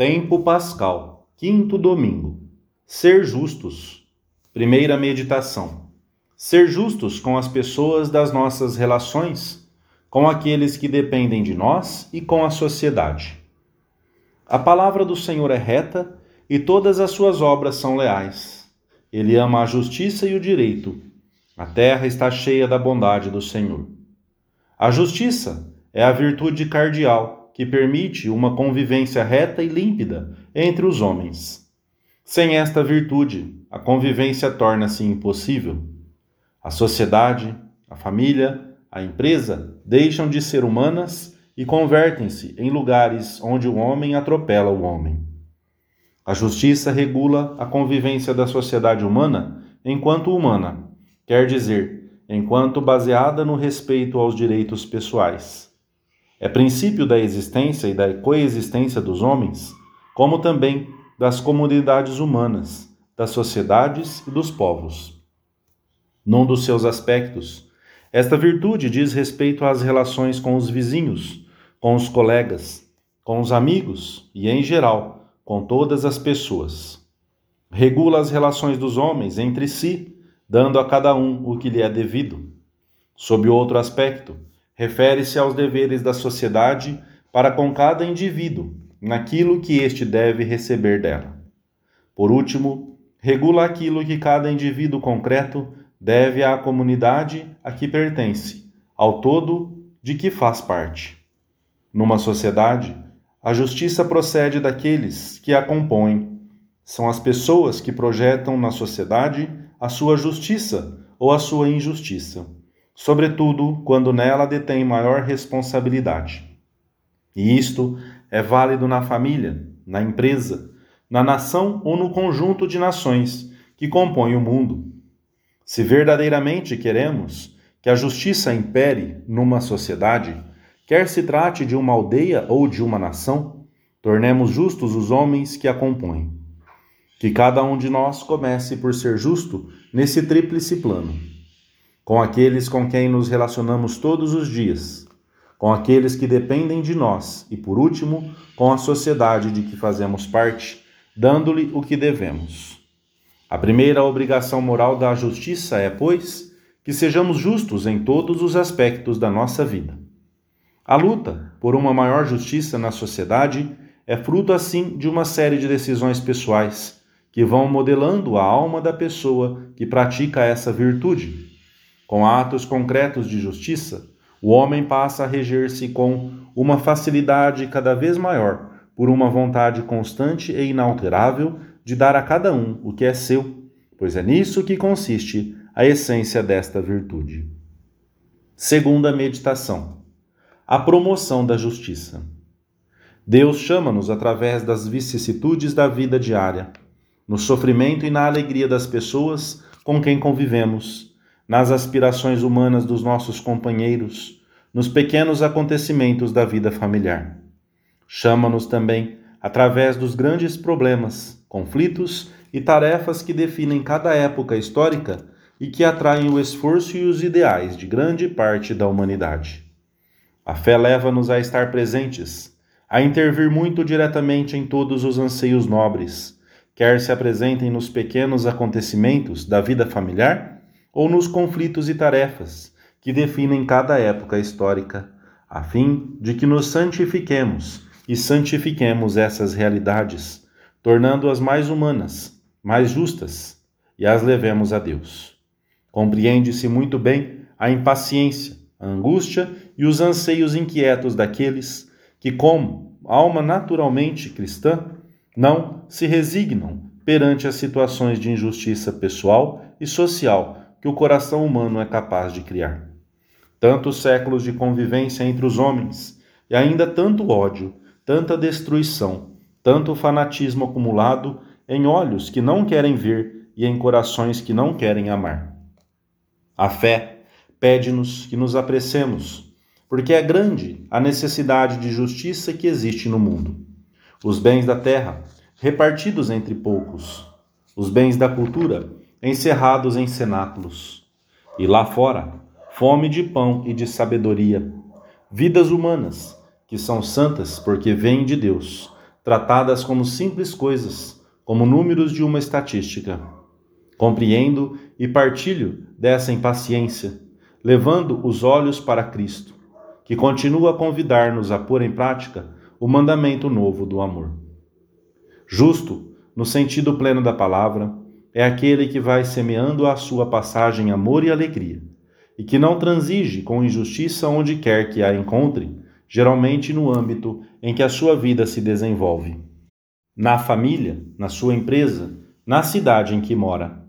Tempo Pascal, quinto domingo. Ser justos. Primeira meditação. Ser justos com as pessoas das nossas relações, com aqueles que dependem de nós e com a sociedade. A palavra do Senhor é reta e todas as suas obras são leais. Ele ama a justiça e o direito. A terra está cheia da bondade do Senhor. A justiça é a virtude cardial que permite uma convivência reta e límpida entre os homens. Sem esta virtude, a convivência torna-se impossível. A sociedade, a família, a empresa deixam de ser humanas e convertem-se em lugares onde o homem atropela o homem. A justiça regula a convivência da sociedade humana enquanto humana, quer dizer, enquanto baseada no respeito aos direitos pessoais. É princípio da existência e da coexistência dos homens, como também das comunidades humanas, das sociedades e dos povos. Num dos seus aspectos, esta virtude diz respeito às relações com os vizinhos, com os colegas, com os amigos e, em geral, com todas as pessoas. Regula as relações dos homens entre si, dando a cada um o que lhe é devido. Sob outro aspecto, refere-se aos deveres da sociedade para com cada indivíduo, naquilo que este deve receber dela. Por último, regula aquilo que cada indivíduo concreto deve à comunidade a que pertence, ao todo de que faz parte. Numa sociedade, a justiça procede daqueles que a compõem. São as pessoas que projetam na sociedade a sua justiça ou a sua injustiça sobretudo quando nela detém maior responsabilidade. E isto é válido na família, na empresa, na nação ou no conjunto de nações que compõem o mundo. Se verdadeiramente queremos que a justiça impere numa sociedade, quer se trate de uma aldeia ou de uma nação, tornemos justos os homens que a compõem. Que cada um de nós comece por ser justo nesse tríplice plano com aqueles com quem nos relacionamos todos os dias, com aqueles que dependem de nós e, por último, com a sociedade de que fazemos parte, dando-lhe o que devemos. A primeira obrigação moral da justiça é, pois, que sejamos justos em todos os aspectos da nossa vida. A luta por uma maior justiça na sociedade é fruto, assim, de uma série de decisões pessoais que vão modelando a alma da pessoa que pratica essa virtude com atos concretos de justiça, o homem passa a reger-se com uma facilidade cada vez maior por uma vontade constante e inalterável de dar a cada um o que é seu, pois é nisso que consiste a essência desta virtude. Segunda meditação: a promoção da justiça. Deus chama-nos através das vicissitudes da vida diária, no sofrimento e na alegria das pessoas com quem convivemos nas aspirações humanas dos nossos companheiros, nos pequenos acontecimentos da vida familiar. Chama-nos também através dos grandes problemas, conflitos e tarefas que definem cada época histórica e que atraem o esforço e os ideais de grande parte da humanidade. A fé leva-nos a estar presentes, a intervir muito diretamente em todos os anseios nobres, quer se apresentem nos pequenos acontecimentos da vida familiar ou nos conflitos e tarefas que definem cada época histórica, a fim de que nos santifiquemos e santifiquemos essas realidades, tornando-as mais humanas, mais justas e as levemos a Deus. Compreende-se muito bem a impaciência, a angústia e os anseios inquietos daqueles que, como alma naturalmente cristã, não se resignam perante as situações de injustiça pessoal e social que o coração humano é capaz de criar. Tantos séculos de convivência entre os homens, e ainda tanto ódio, tanta destruição, tanto fanatismo acumulado em olhos que não querem ver e em corações que não querem amar. A fé pede-nos que nos apressemos, porque é grande a necessidade de justiça que existe no mundo. Os bens da terra, repartidos entre poucos, os bens da cultura, encerrados em cenáculos. E lá fora, fome de pão e de sabedoria, vidas humanas, que são santas porque vêm de Deus, tratadas como simples coisas, como números de uma estatística. Compreendo e partilho dessa impaciência, levando os olhos para Cristo, que continua a convidar-nos a pôr em prática o mandamento novo do amor. Justo, no sentido pleno da palavra, é aquele que vai semeando a sua passagem amor e alegria, e que não transige com injustiça onde quer que a encontre, geralmente no âmbito em que a sua vida se desenvolve. Na família, na sua empresa, na cidade em que mora.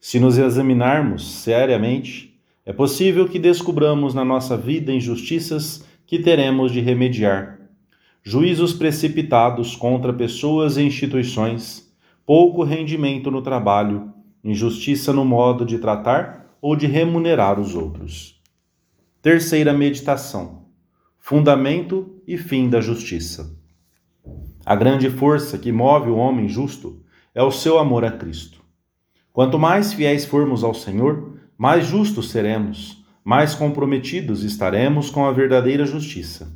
Se nos examinarmos seriamente, é possível que descubramos na nossa vida injustiças que teremos de remediar. Juízos precipitados contra pessoas e instituições, pouco rendimento no trabalho, injustiça no modo de tratar ou de remunerar os outros. Terceira meditação: fundamento e fim da justiça. A grande força que move o homem justo é o seu amor a Cristo. Quanto mais fiéis formos ao Senhor, mais justos seremos, mais comprometidos estaremos com a verdadeira justiça.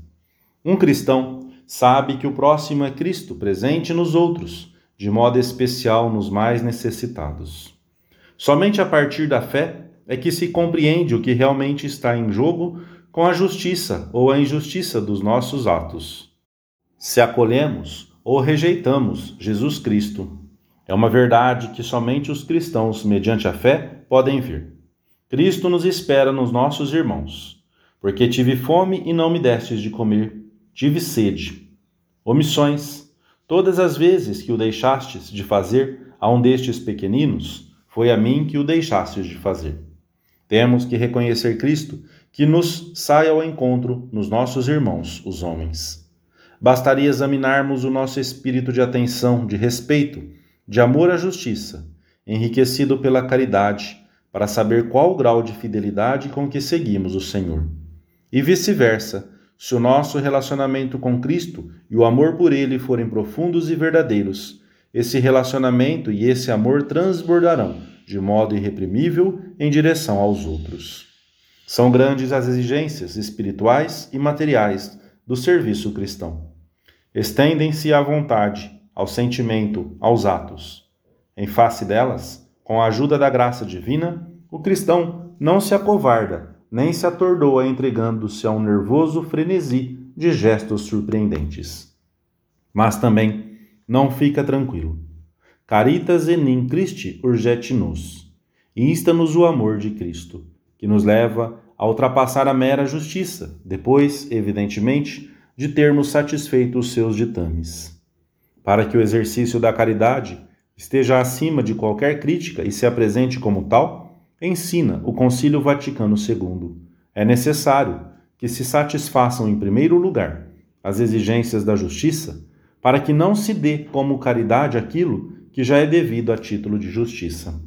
Um cristão sabe que o próximo é Cristo presente nos outros de modo especial nos mais necessitados. Somente a partir da fé é que se compreende o que realmente está em jogo com a justiça ou a injustiça dos nossos atos. Se acolhemos ou rejeitamos Jesus Cristo, é uma verdade que somente os cristãos, mediante a fé, podem ver. Cristo nos espera nos nossos irmãos, porque tive fome e não me destes de comer, tive sede. Omissões, Todas as vezes que o deixastes de fazer a um destes pequeninos, foi a mim que o deixastes de fazer. Temos que reconhecer Cristo que nos sai ao encontro nos nossos irmãos, os homens. Bastaria examinarmos o nosso espírito de atenção, de respeito, de amor à justiça, enriquecido pela caridade, para saber qual o grau de fidelidade com que seguimos o Senhor. E vice-versa, se o nosso relacionamento com Cristo e o amor por Ele forem profundos e verdadeiros, esse relacionamento e esse amor transbordarão de modo irreprimível em direção aos outros. São grandes as exigências espirituais e materiais do serviço cristão. Estendem-se à vontade, ao sentimento, aos atos. Em face delas, com a ajuda da graça divina, o cristão não se acovarda nem se atordoa entregando-se a um nervoso frenesi de gestos surpreendentes. Mas também não fica tranquilo. Caritas enim Christi urget nos. Insta-nos o amor de Cristo, que nos leva a ultrapassar a mera justiça, depois, evidentemente, de termos satisfeito os seus ditames. Para que o exercício da caridade esteja acima de qualquer crítica e se apresente como tal, ensina o Concílio Vaticano II. É necessário que se satisfaçam, em primeiro lugar, as exigências da justiça, para que não se dê como caridade aquilo que já é devido a título de justiça.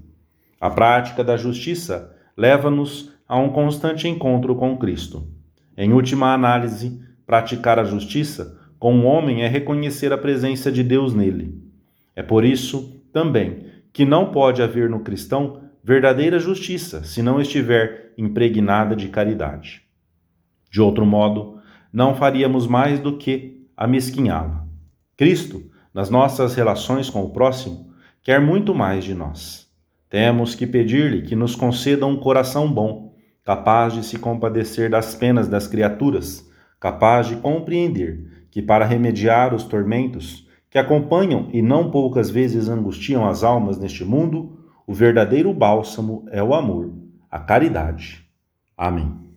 A prática da justiça leva-nos a um constante encontro com Cristo. Em última análise, praticar a justiça com o homem é reconhecer a presença de Deus nele. É por isso, também, que não pode haver no cristão verdadeira justiça, se não estiver impregnada de caridade. De outro modo, não faríamos mais do que amesquinhá-la. Cristo, nas nossas relações com o próximo, quer muito mais de nós. Temos que pedir-lhe que nos conceda um coração bom, capaz de se compadecer das penas das criaturas, capaz de compreender que, para remediar os tormentos que acompanham e não poucas vezes angustiam as almas neste mundo, o verdadeiro bálsamo é o amor, a caridade. Amém.